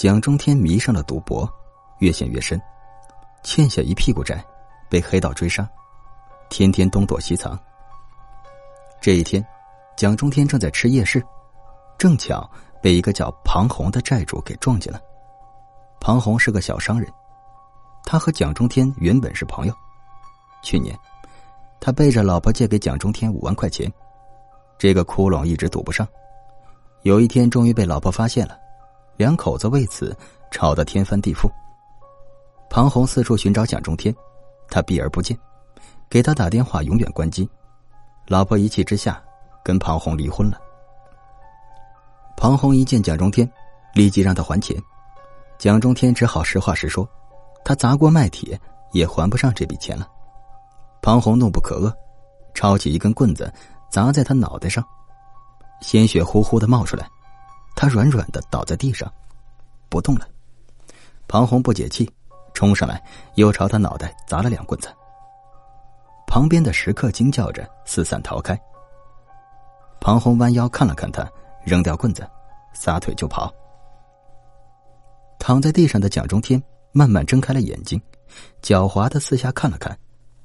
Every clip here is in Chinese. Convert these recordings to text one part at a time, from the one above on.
蒋中天迷上了赌博，越陷越深，欠下一屁股债，被黑道追杀，天天东躲西藏。这一天，蒋中天正在吃夜市，正巧被一个叫庞红的债主给撞见了。庞红是个小商人，他和蒋中天原本是朋友。去年，他背着老婆借给蒋中天五万块钱，这个窟窿一直堵不上。有一天，终于被老婆发现了，两口子为此吵得天翻地覆。庞红四处寻找蒋中天，他避而不见，给他打电话永远关机。老婆一气之下，跟庞红离婚了。庞红一见蒋中天，立即让他还钱。蒋中天只好实话实说，他砸锅卖铁也还不上这笔钱了。庞红怒不可遏，抄起一根棍子砸在他脑袋上，鲜血呼呼的冒出来，他软软的倒在地上，不动了。庞红不解气，冲上来又朝他脑袋砸了两棍子。旁边的食客惊叫着四散逃开。庞红弯腰看了看他，扔掉棍子，撒腿就跑。躺在地上的蒋中天慢慢睁开了眼睛，狡猾的四下看了看，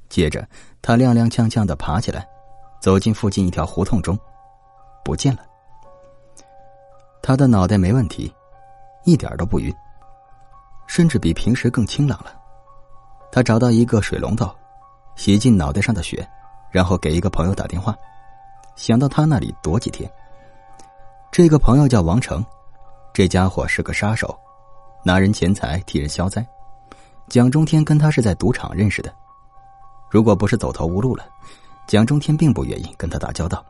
接着他踉踉跄跄的爬起来，走进附近一条胡同中，不见了。他的脑袋没问题，一点都不晕，甚至比平时更清朗了。他找到一个水龙头。洗净脑袋上的血，然后给一个朋友打电话，想到他那里躲几天。这个朋友叫王成，这家伙是个杀手，拿人钱财替人消灾。蒋中天跟他是在赌场认识的，如果不是走投无路了，蒋中天并不愿意跟他打交道。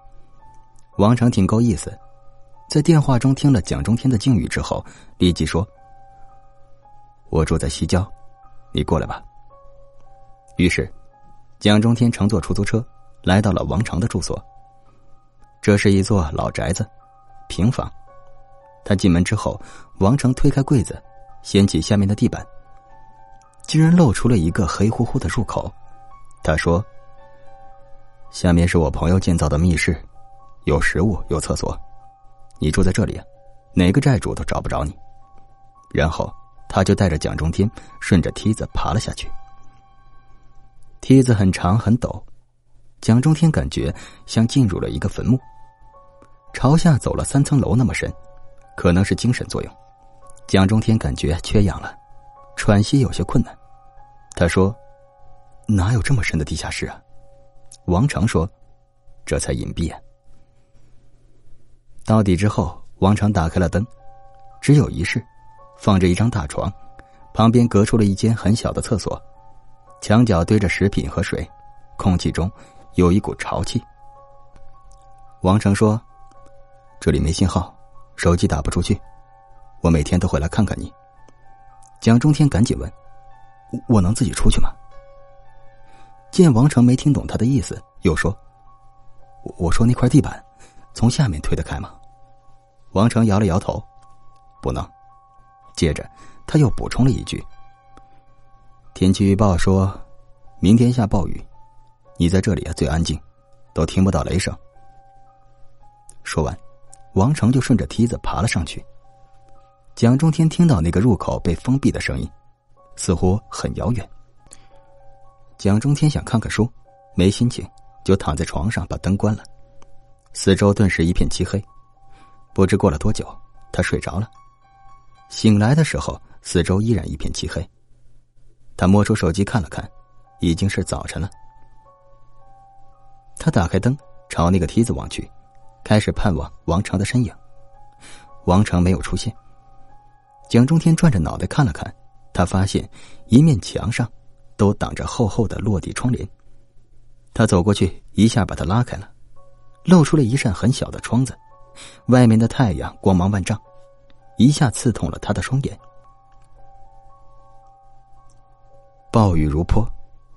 王成挺够意思，在电话中听了蒋中天的境遇之后，立即说：“我住在西郊，你过来吧。”于是。蒋中天乘坐出租车来到了王成的住所。这是一座老宅子，平房。他进门之后，王成推开柜子，掀起下面的地板，竟然露出了一个黑乎乎的入口。他说：“下面是我朋友建造的密室，有食物，有厕所。你住在这里啊，哪个债主都找不着你。”然后他就带着蒋中天顺着梯子爬了下去。梯子很长很陡，蒋中天感觉像进入了一个坟墓。朝下走了三层楼那么深，可能是精神作用。蒋中天感觉缺氧了，喘息有些困难。他说：“哪有这么深的地下室啊？”王成说：“这才隐蔽啊。”到底之后，王成打开了灯，只有一室，放着一张大床，旁边隔出了一间很小的厕所。墙角堆着食品和水，空气中有一股潮气。王成说：“这里没信号，手机打不出去，我每天都会来看看你。”蒋中天赶紧问：“我能自己出去吗？”见王成没听懂他的意思，又说：“我说那块地板从下面推得开吗？”王成摇了摇头：“不能。”接着他又补充了一句。天气预报说，明天下暴雨，你在这里啊最安静，都听不到雷声。说完，王成就顺着梯子爬了上去。蒋中天听到那个入口被封闭的声音，似乎很遥远。蒋中天想看看书，没心情，就躺在床上把灯关了。四周顿时一片漆黑，不知过了多久，他睡着了。醒来的时候，四周依然一片漆黑。他摸出手机看了看，已经是早晨了。他打开灯，朝那个梯子望去，开始盼望王成的身影。王成没有出现。蒋中天转着脑袋看了看，他发现一面墙上都挡着厚厚的落地窗帘。他走过去，一下把它拉开了，露出了一扇很小的窗子，外面的太阳光芒万丈，一下刺痛了他的双眼。暴雨如泼，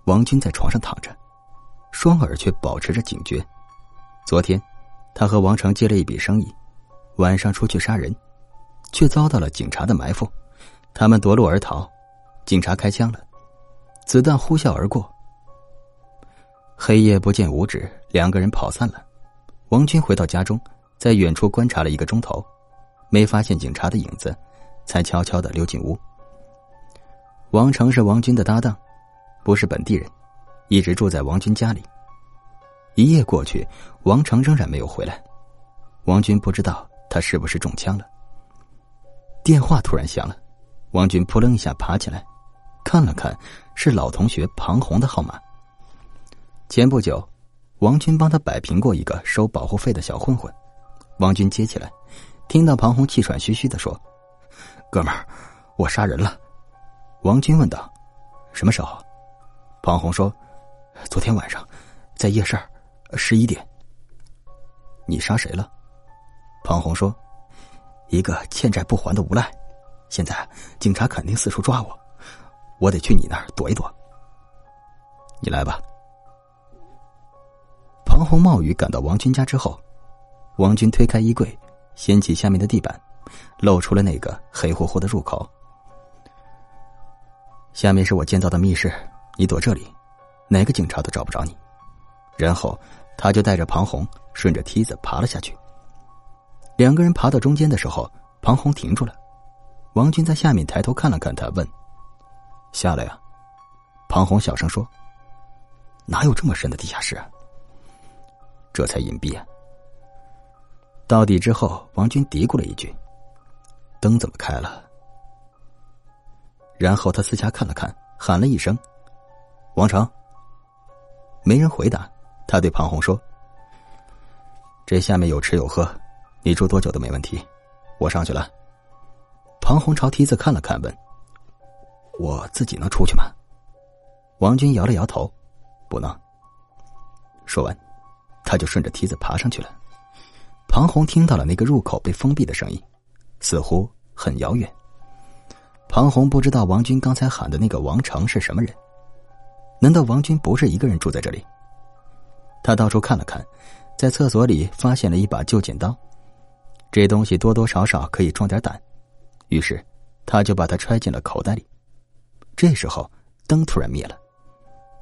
王军在床上躺着，双耳却保持着警觉。昨天，他和王成接了一笔生意，晚上出去杀人，却遭到了警察的埋伏，他们夺路而逃，警察开枪了，子弹呼啸而过。黑夜不见五指，两个人跑散了。王军回到家中，在远处观察了一个钟头，没发现警察的影子，才悄悄的溜进屋。王成是王军的搭档，不是本地人，一直住在王军家里。一夜过去，王成仍然没有回来。王军不知道他是不是中枪了。电话突然响了，王军扑棱一下爬起来，看了看，是老同学庞红的号码。前不久，王军帮他摆平过一个收保护费的小混混。王军接起来，听到庞红气喘吁吁的说：“哥们儿，我杀人了。”王军问道：“什么时候？”庞红说：“昨天晚上，在夜市。”十一点，你杀谁了？庞红说：“一个欠债不还的无赖，现在警察肯定四处抓我，我得去你那儿躲一躲。你来吧。”庞红冒雨赶到王军家之后，王军推开衣柜，掀起下面的地板，露出了那个黑乎乎的入口。下面是我建造的密室，你躲这里，哪个警察都找不着你。然后。他就带着庞红顺着梯子爬了下去。两个人爬到中间的时候，庞红停住了。王军在下面抬头看了看他，问：“下来呀？”庞红小声说：“哪有这么深的地下室？啊？这才隐蔽啊。”到底之后，王军嘀咕了一句：“灯怎么开了？”然后他四下看了看，喊了一声：“王成。”没人回答。他对庞红说：“这下面有吃有喝，你住多久都没问题。我上去了。”庞红朝梯子看了看，问：“我自己能出去吗？”王军摇了摇头：“不能。”说完，他就顺着梯子爬上去了。庞红听到了那个入口被封闭的声音，似乎很遥远。庞红不知道王军刚才喊的那个王成是什么人？难道王军不是一个人住在这里？他到处看了看，在厕所里发现了一把旧剪刀，这东西多多少少可以壮点胆，于是他就把它揣进了口袋里。这时候灯突然灭了，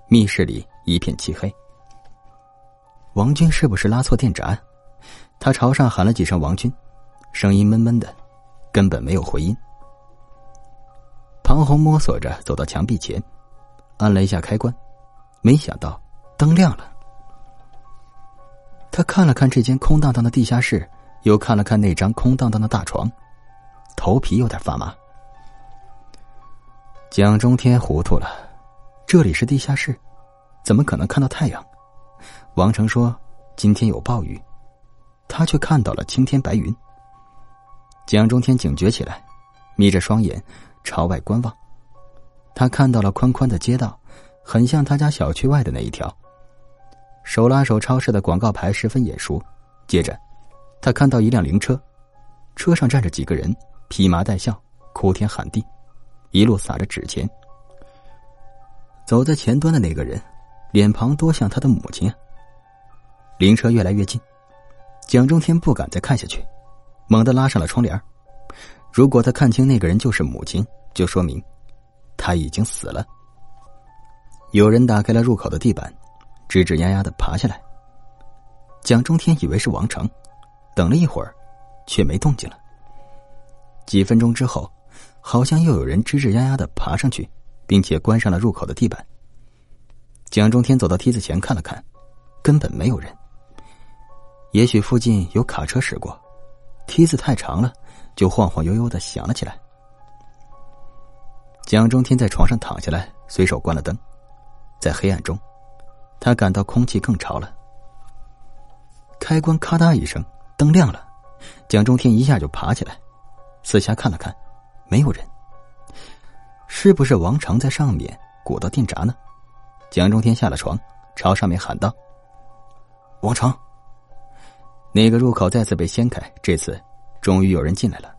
密室里一片漆黑。王军是不是拉错电闸？他朝上喊了几声“王军”，声音闷闷的，根本没有回音。庞红摸索着走到墙壁前，按了一下开关，没想到灯亮了。他看了看这间空荡荡的地下室，又看了看那张空荡荡的大床，头皮有点发麻。蒋中天糊涂了，这里是地下室，怎么可能看到太阳？王成说今天有暴雨，他却看到了青天白云。蒋中天警觉起来，眯着双眼朝外观望，他看到了宽宽的街道，很像他家小区外的那一条。手拉手超市的广告牌十分眼熟，接着，他看到一辆灵车，车上站着几个人，披麻戴孝，哭天喊地，一路撒着纸钱。走在前端的那个人，脸庞多像他的母亲。灵车越来越近，蒋中天不敢再看下去，猛地拉上了窗帘。如果他看清那个人就是母亲，就说明他已经死了。有人打开了入口的地板。吱吱呀呀的爬下来。蒋中天以为是王成，等了一会儿，却没动静了。几分钟之后，好像又有人吱吱呀呀的爬上去，并且关上了入口的地板。蒋中天走到梯子前看了看，根本没有人。也许附近有卡车驶过，梯子太长了，就晃晃悠悠的响了起来。蒋中天在床上躺下来，随手关了灯，在黑暗中。他感到空气更潮了。开关咔嗒一声，灯亮了，蒋中天一下就爬起来，四下看了看，没有人。是不是王成在上面鼓捣电闸呢？蒋中天下了床，朝上面喊道：“王成！”那个入口再次被掀开，这次终于有人进来了，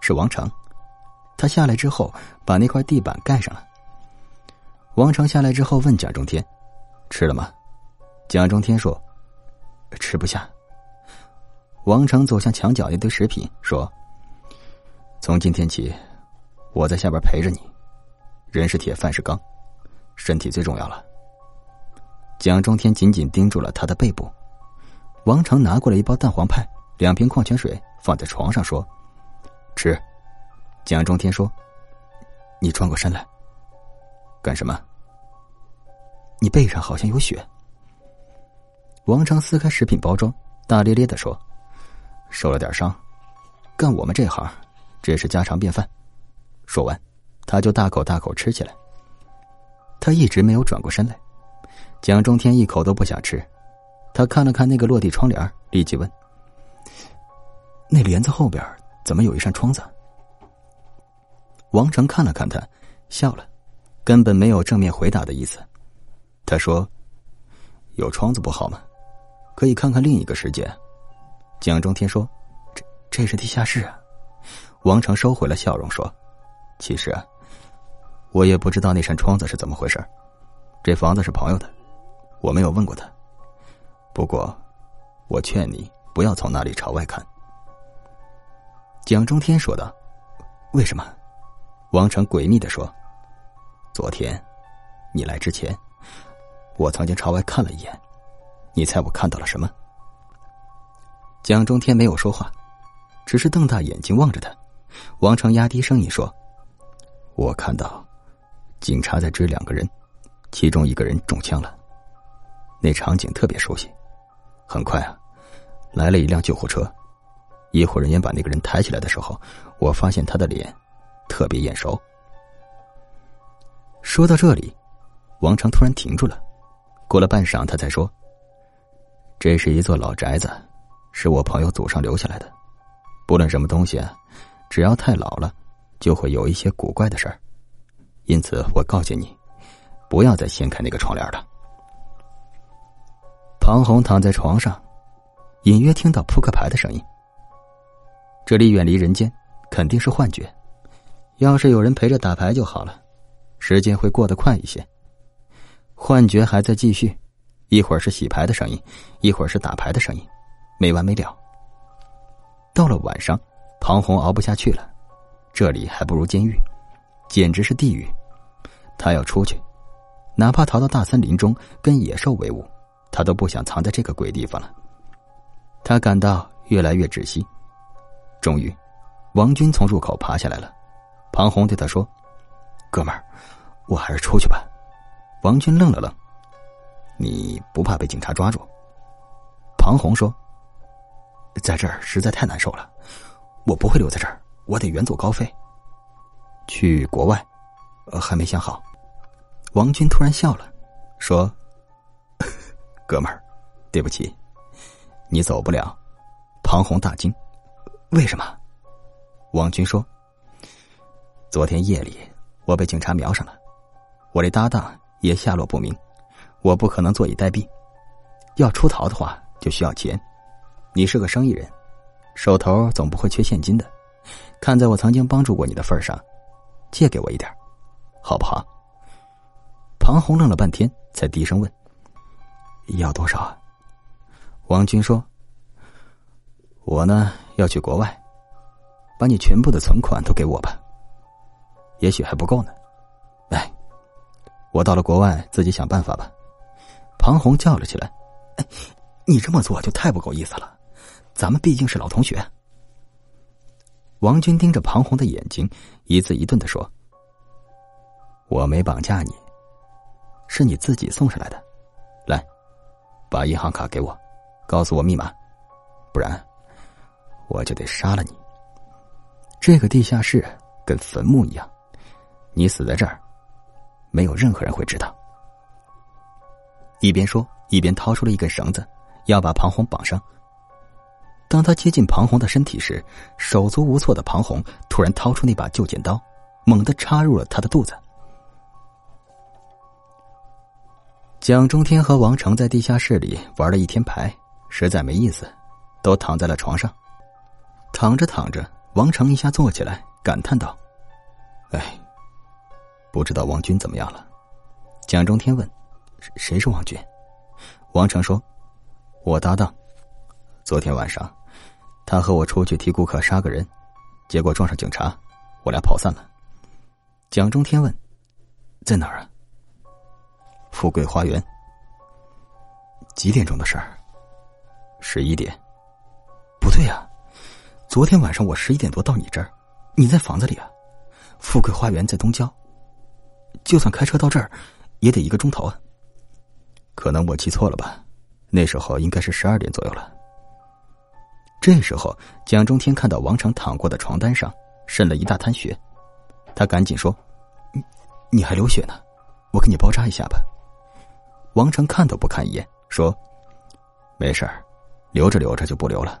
是王成。他下来之后，把那块地板盖上了。王成下来之后问蒋中天。吃了吗？蒋中天说：“吃不下。”王成走向墙角一堆食品，说：“从今天起，我在下边陪着你。人是铁，饭是钢，身体最重要了。”蒋中天紧紧盯住了他的背部。王成拿过来一包蛋黄派，两瓶矿泉水，放在床上说：“吃。”蒋中天说：“你转过身来，干什么？你背上好像有血。”王成撕开食品包装，大咧咧的说：“受了点伤，干我们这行，这是家常便饭。”说完，他就大口大口吃起来。他一直没有转过身来，蒋中天一口都不想吃。他看了看那个落地窗帘，立即问：“那帘子后边怎么有一扇窗子？”王成看了看他，笑了，根本没有正面回答的意思。他说：“有窗子不好吗？可以看看另一个世界。”蒋中天说：“这这是地下室啊。”王成收回了笑容说：“其实啊，我也不知道那扇窗子是怎么回事。这房子是朋友的，我没有问过他。不过，我劝你不要从那里朝外看。”蒋中天说道：“为什么？”王成诡秘的说：“昨天，你来之前，我曾经朝外看了一眼，你猜我看到了什么？”蒋中天没有说话，只是瞪大眼睛望着他。王成压低声音说：“我看到，警察在追两个人，其中一个人中枪了。那场景特别熟悉。很快啊，来了一辆救护车，医护人员把那个人抬起来的时候，我发现他的脸。”特别眼熟。说到这里，王成突然停住了。过了半晌，他才说：“这是一座老宅子，是我朋友祖上留下来的。不论什么东西啊，只要太老了，就会有一些古怪的事儿。因此，我告诫你，不要再掀开那个窗帘了。”庞红躺在床上，隐约听到扑克牌的声音。这里远离人间，肯定是幻觉。要是有人陪着打牌就好了，时间会过得快一些。幻觉还在继续，一会儿是洗牌的声音，一会儿是打牌的声音，没完没了。到了晚上，庞红熬不下去了，这里还不如监狱，简直是地狱。他要出去，哪怕逃到大森林中跟野兽为伍，他都不想藏在这个鬼地方了。他感到越来越窒息。终于，王军从入口爬下来了。庞红对他说：“哥们儿，我还是出去吧。”王军愣了愣：“你不怕被警察抓住？”庞红说：“在这儿实在太难受了，我不会留在这儿，我得远走高飞，去国外。呃，还没想好。”王军突然笑了，说：“哥们儿，对不起，你走不了。”庞红大惊：“为什么？”王军说。昨天夜里，我被警察瞄上了，我的搭档也下落不明，我不可能坐以待毙。要出逃的话，就需要钱。你是个生意人，手头总不会缺现金的。看在我曾经帮助过你的份上，借给我一点，好不好？庞红愣了半天，才低声问：“要多少？”啊？”王军说：“我呢要去国外，把你全部的存款都给我吧。”也许还不够呢，哎，我到了国外自己想办法吧。庞红叫了起来：“哎，你这么做就太不够意思了，咱们毕竟是老同学。”王军盯着庞红的眼睛，一字一顿的说：“我没绑架你，是你自己送上来的。来，把银行卡给我，告诉我密码，不然我就得杀了你。这个地下室跟坟墓一样。”你死在这儿，没有任何人会知道。一边说，一边掏出了一根绳子，要把庞红绑上。当他接近庞红的身体时，手足无措的庞红突然掏出那把旧剪刀，猛地插入了他的肚子。蒋中天和王成在地下室里玩了一天牌，实在没意思，都躺在了床上。躺着躺着，王成一下坐起来，感叹道：“哎。”不知道王军怎么样了？蒋中天问：“谁是王军？”王成说：“我搭档。昨天晚上，他和我出去替顾客杀个人，结果撞上警察，我俩跑散了。”蒋中天问：“在哪儿啊？”富贵花园。几点钟的事儿？十一点。不对呀，昨天晚上我十一点多到你这儿，你在房子里啊。富贵花园在东郊，就算开车到这儿，也得一个钟头啊。可能我记错了吧？那时候应该是十二点左右了。这时候，蒋中天看到王成躺过的床单上渗了一大滩血，他赶紧说：“你你还流血呢，我给你包扎一下吧。”王成看都不看一眼，说：“没事儿，留着留着就不留了。”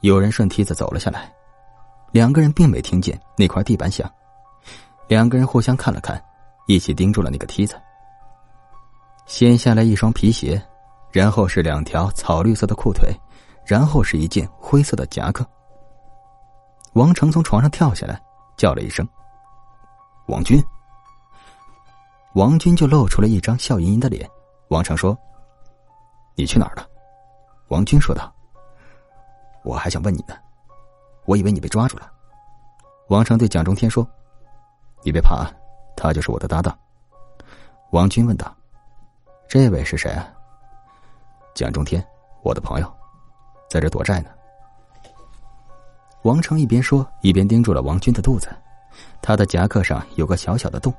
有人顺梯子走了下来，两个人并没听见那块地板响，两个人互相看了看，一起盯住了那个梯子。先下来一双皮鞋，然后是两条草绿色的裤腿，然后是一件灰色的夹克。王成从床上跳下来，叫了一声：“王军。”王军就露出了一张笑盈盈的脸。王成说：“你去哪儿了？”王军说道：“我还想问你呢，我以为你被抓住了。”王成对蒋中天说：“你别怕，他就是我的搭档。”王军问道。这位是谁啊？蒋中天，我的朋友，在这躲债呢。王成一边说，一边盯住了王军的肚子，他的夹克上有个小小的洞，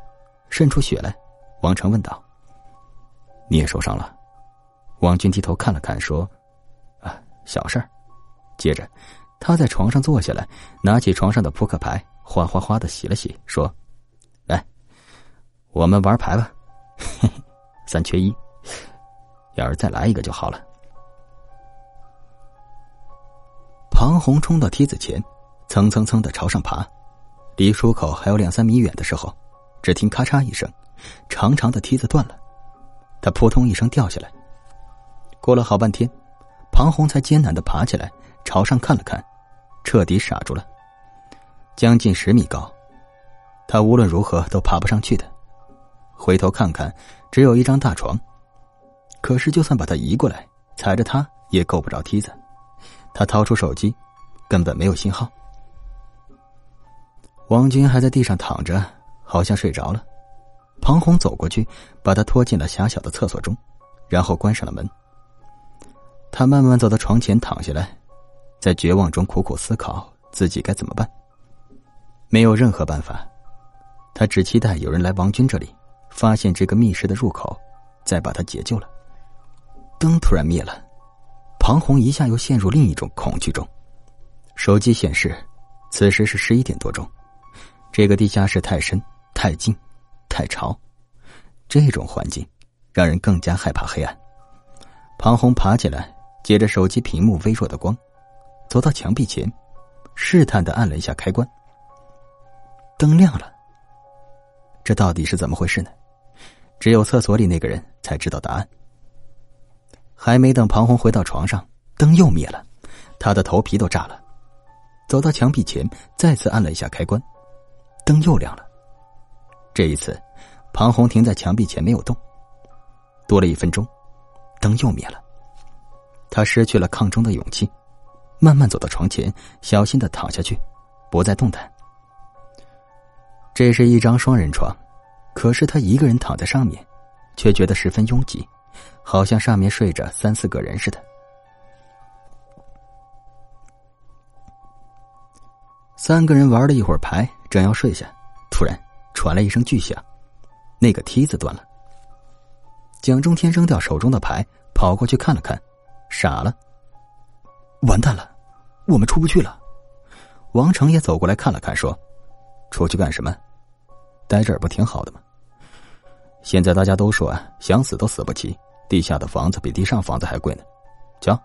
渗出血来。王成问道：“你也受伤了？”王军低头看了看，说：“啊，小事儿。”接着，他在床上坐下来，拿起床上的扑克牌，哗哗哗的洗了洗，说：“来，我们玩牌吧。”嘿嘿。三缺一，要是再来一个就好了。庞红冲到梯子前，蹭蹭蹭的朝上爬，离出口还有两三米远的时候，只听咔嚓一声，长长的梯子断了，他扑通一声掉下来。过了好半天，庞红才艰难的爬起来，朝上看了看，彻底傻住了。将近十米高，他无论如何都爬不上去的。回头看看。只有一张大床，可是就算把他移过来，踩着他也够不着梯子。他掏出手机，根本没有信号。王军还在地上躺着，好像睡着了。庞红走过去，把他拖进了狭小的厕所中，然后关上了门。他慢慢走到床前，躺下来，在绝望中苦苦思考自己该怎么办。没有任何办法，他只期待有人来王军这里。发现这个密室的入口，再把他解救了。灯突然灭了，庞红一下又陷入另一种恐惧中。手机显示，此时是十一点多钟。这个地下室太深、太近、太潮，这种环境让人更加害怕黑暗。庞红爬起来，借着手机屏幕微弱的光，走到墙壁前，试探的按了一下开关。灯亮了。这到底是怎么回事呢？只有厕所里那个人才知道答案。还没等庞红回到床上，灯又灭了，他的头皮都炸了。走到墙壁前，再次按了一下开关，灯又亮了。这一次，庞红停在墙壁前没有动。多了一分钟，灯又灭了。他失去了抗争的勇气，慢慢走到床前，小心的躺下去，不再动弹。这是一张双人床。可是他一个人躺在上面，却觉得十分拥挤，好像上面睡着三四个人似的。三个人玩了一会儿牌，正要睡下，突然传来一声巨响，那个梯子断了。蒋中天扔掉手中的牌，跑过去看了看，傻了，完蛋了，我们出不去了。王成也走过来看了看，说：“出去干什么？”待这儿不挺好的吗？现在大家都说啊想死都死不起，地下的房子比地上房子还贵呢。瞧，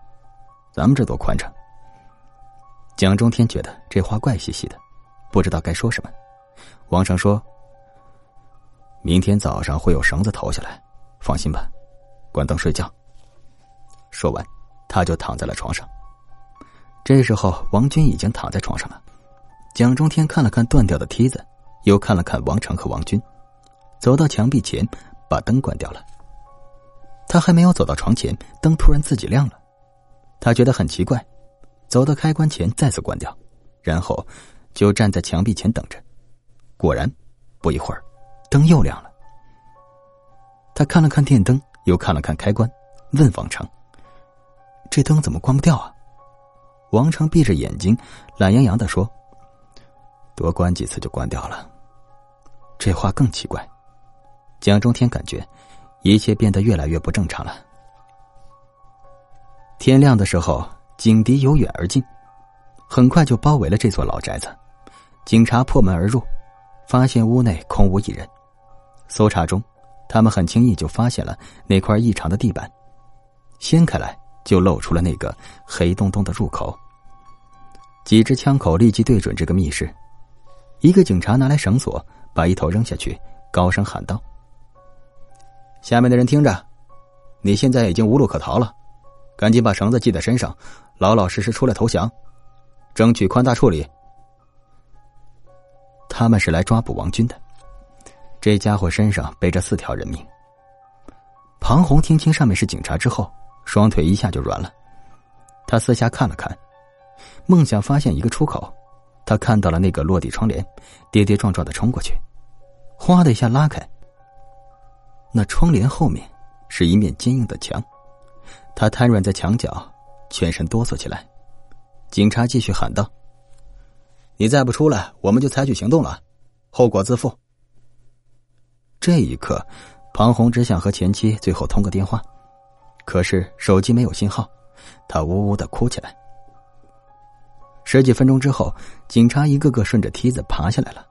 咱们这多宽敞。蒋中天觉得这话怪兮兮的，不知道该说什么。王成说：“明天早上会有绳子投下来，放心吧，关灯睡觉。”说完，他就躺在了床上。这时候，王军已经躺在床上了。蒋中天看了看断掉的梯子。又看了看王成和王军，走到墙壁前，把灯关掉了。他还没有走到床前，灯突然自己亮了。他觉得很奇怪，走到开关前再次关掉，然后就站在墙壁前等着。果然，不一会儿，灯又亮了。他看了看电灯，又看了看开关，问王成：“这灯怎么关不掉啊？”王成闭着眼睛，懒洋洋的说：“多关几次就关掉了。这话更奇怪。蒋中天感觉一切变得越来越不正常了。天亮的时候，警笛由远而近，很快就包围了这座老宅子。警察破门而入，发现屋内空无一人。搜查中，他们很轻易就发现了那块异常的地板，掀开来就露出了那个黑洞洞的入口。几支枪口立即对准这个密室。一个警察拿来绳索，把一头扔下去，高声喊道：“下面的人听着，你现在已经无路可逃了，赶紧把绳子系在身上，老老实实出来投降，争取宽大处理。”他们是来抓捕王军的。这家伙身上背着四条人命。庞红听清上面是警察之后，双腿一下就软了。他四下看了看，梦想发现一个出口。他看到了那个落地窗帘，跌跌撞撞的冲过去，哗的一下拉开。那窗帘后面是一面坚硬的墙，他瘫软在墙角，全身哆嗦起来。警察继续喊道：“你再不出来，我们就采取行动了，后果自负。”这一刻，庞红只想和前妻最后通个电话，可是手机没有信号，他呜呜的哭起来。十几分钟之后，警察一个个顺着梯子爬下来了。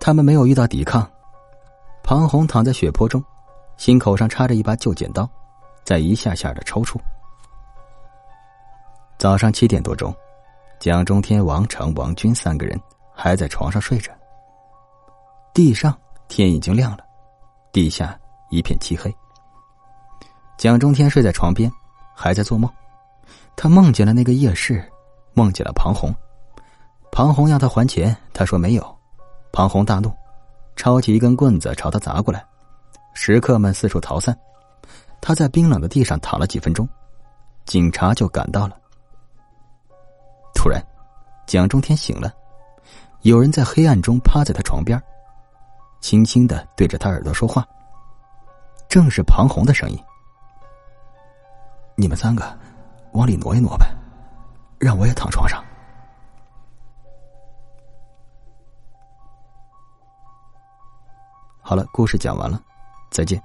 他们没有遇到抵抗。庞红躺在血泊中，心口上插着一把旧剪刀，在一下下的抽搐。早上七点多钟，蒋中天、王成、王军三个人还在床上睡着。地上天已经亮了，地下一片漆黑。蒋中天睡在床边，还在做梦。他梦见了那个夜市。梦见了庞红，庞红要他还钱，他说没有。庞红大怒，抄起一根棍子朝他砸过来，食客们四处逃散。他在冰冷的地上躺了几分钟，警察就赶到了。突然，蒋中天醒了，有人在黑暗中趴在他床边，轻轻的对着他耳朵说话。正是庞宏的声音：“你们三个往里挪一挪呗。”让我也躺床上。好了，故事讲完了，再见。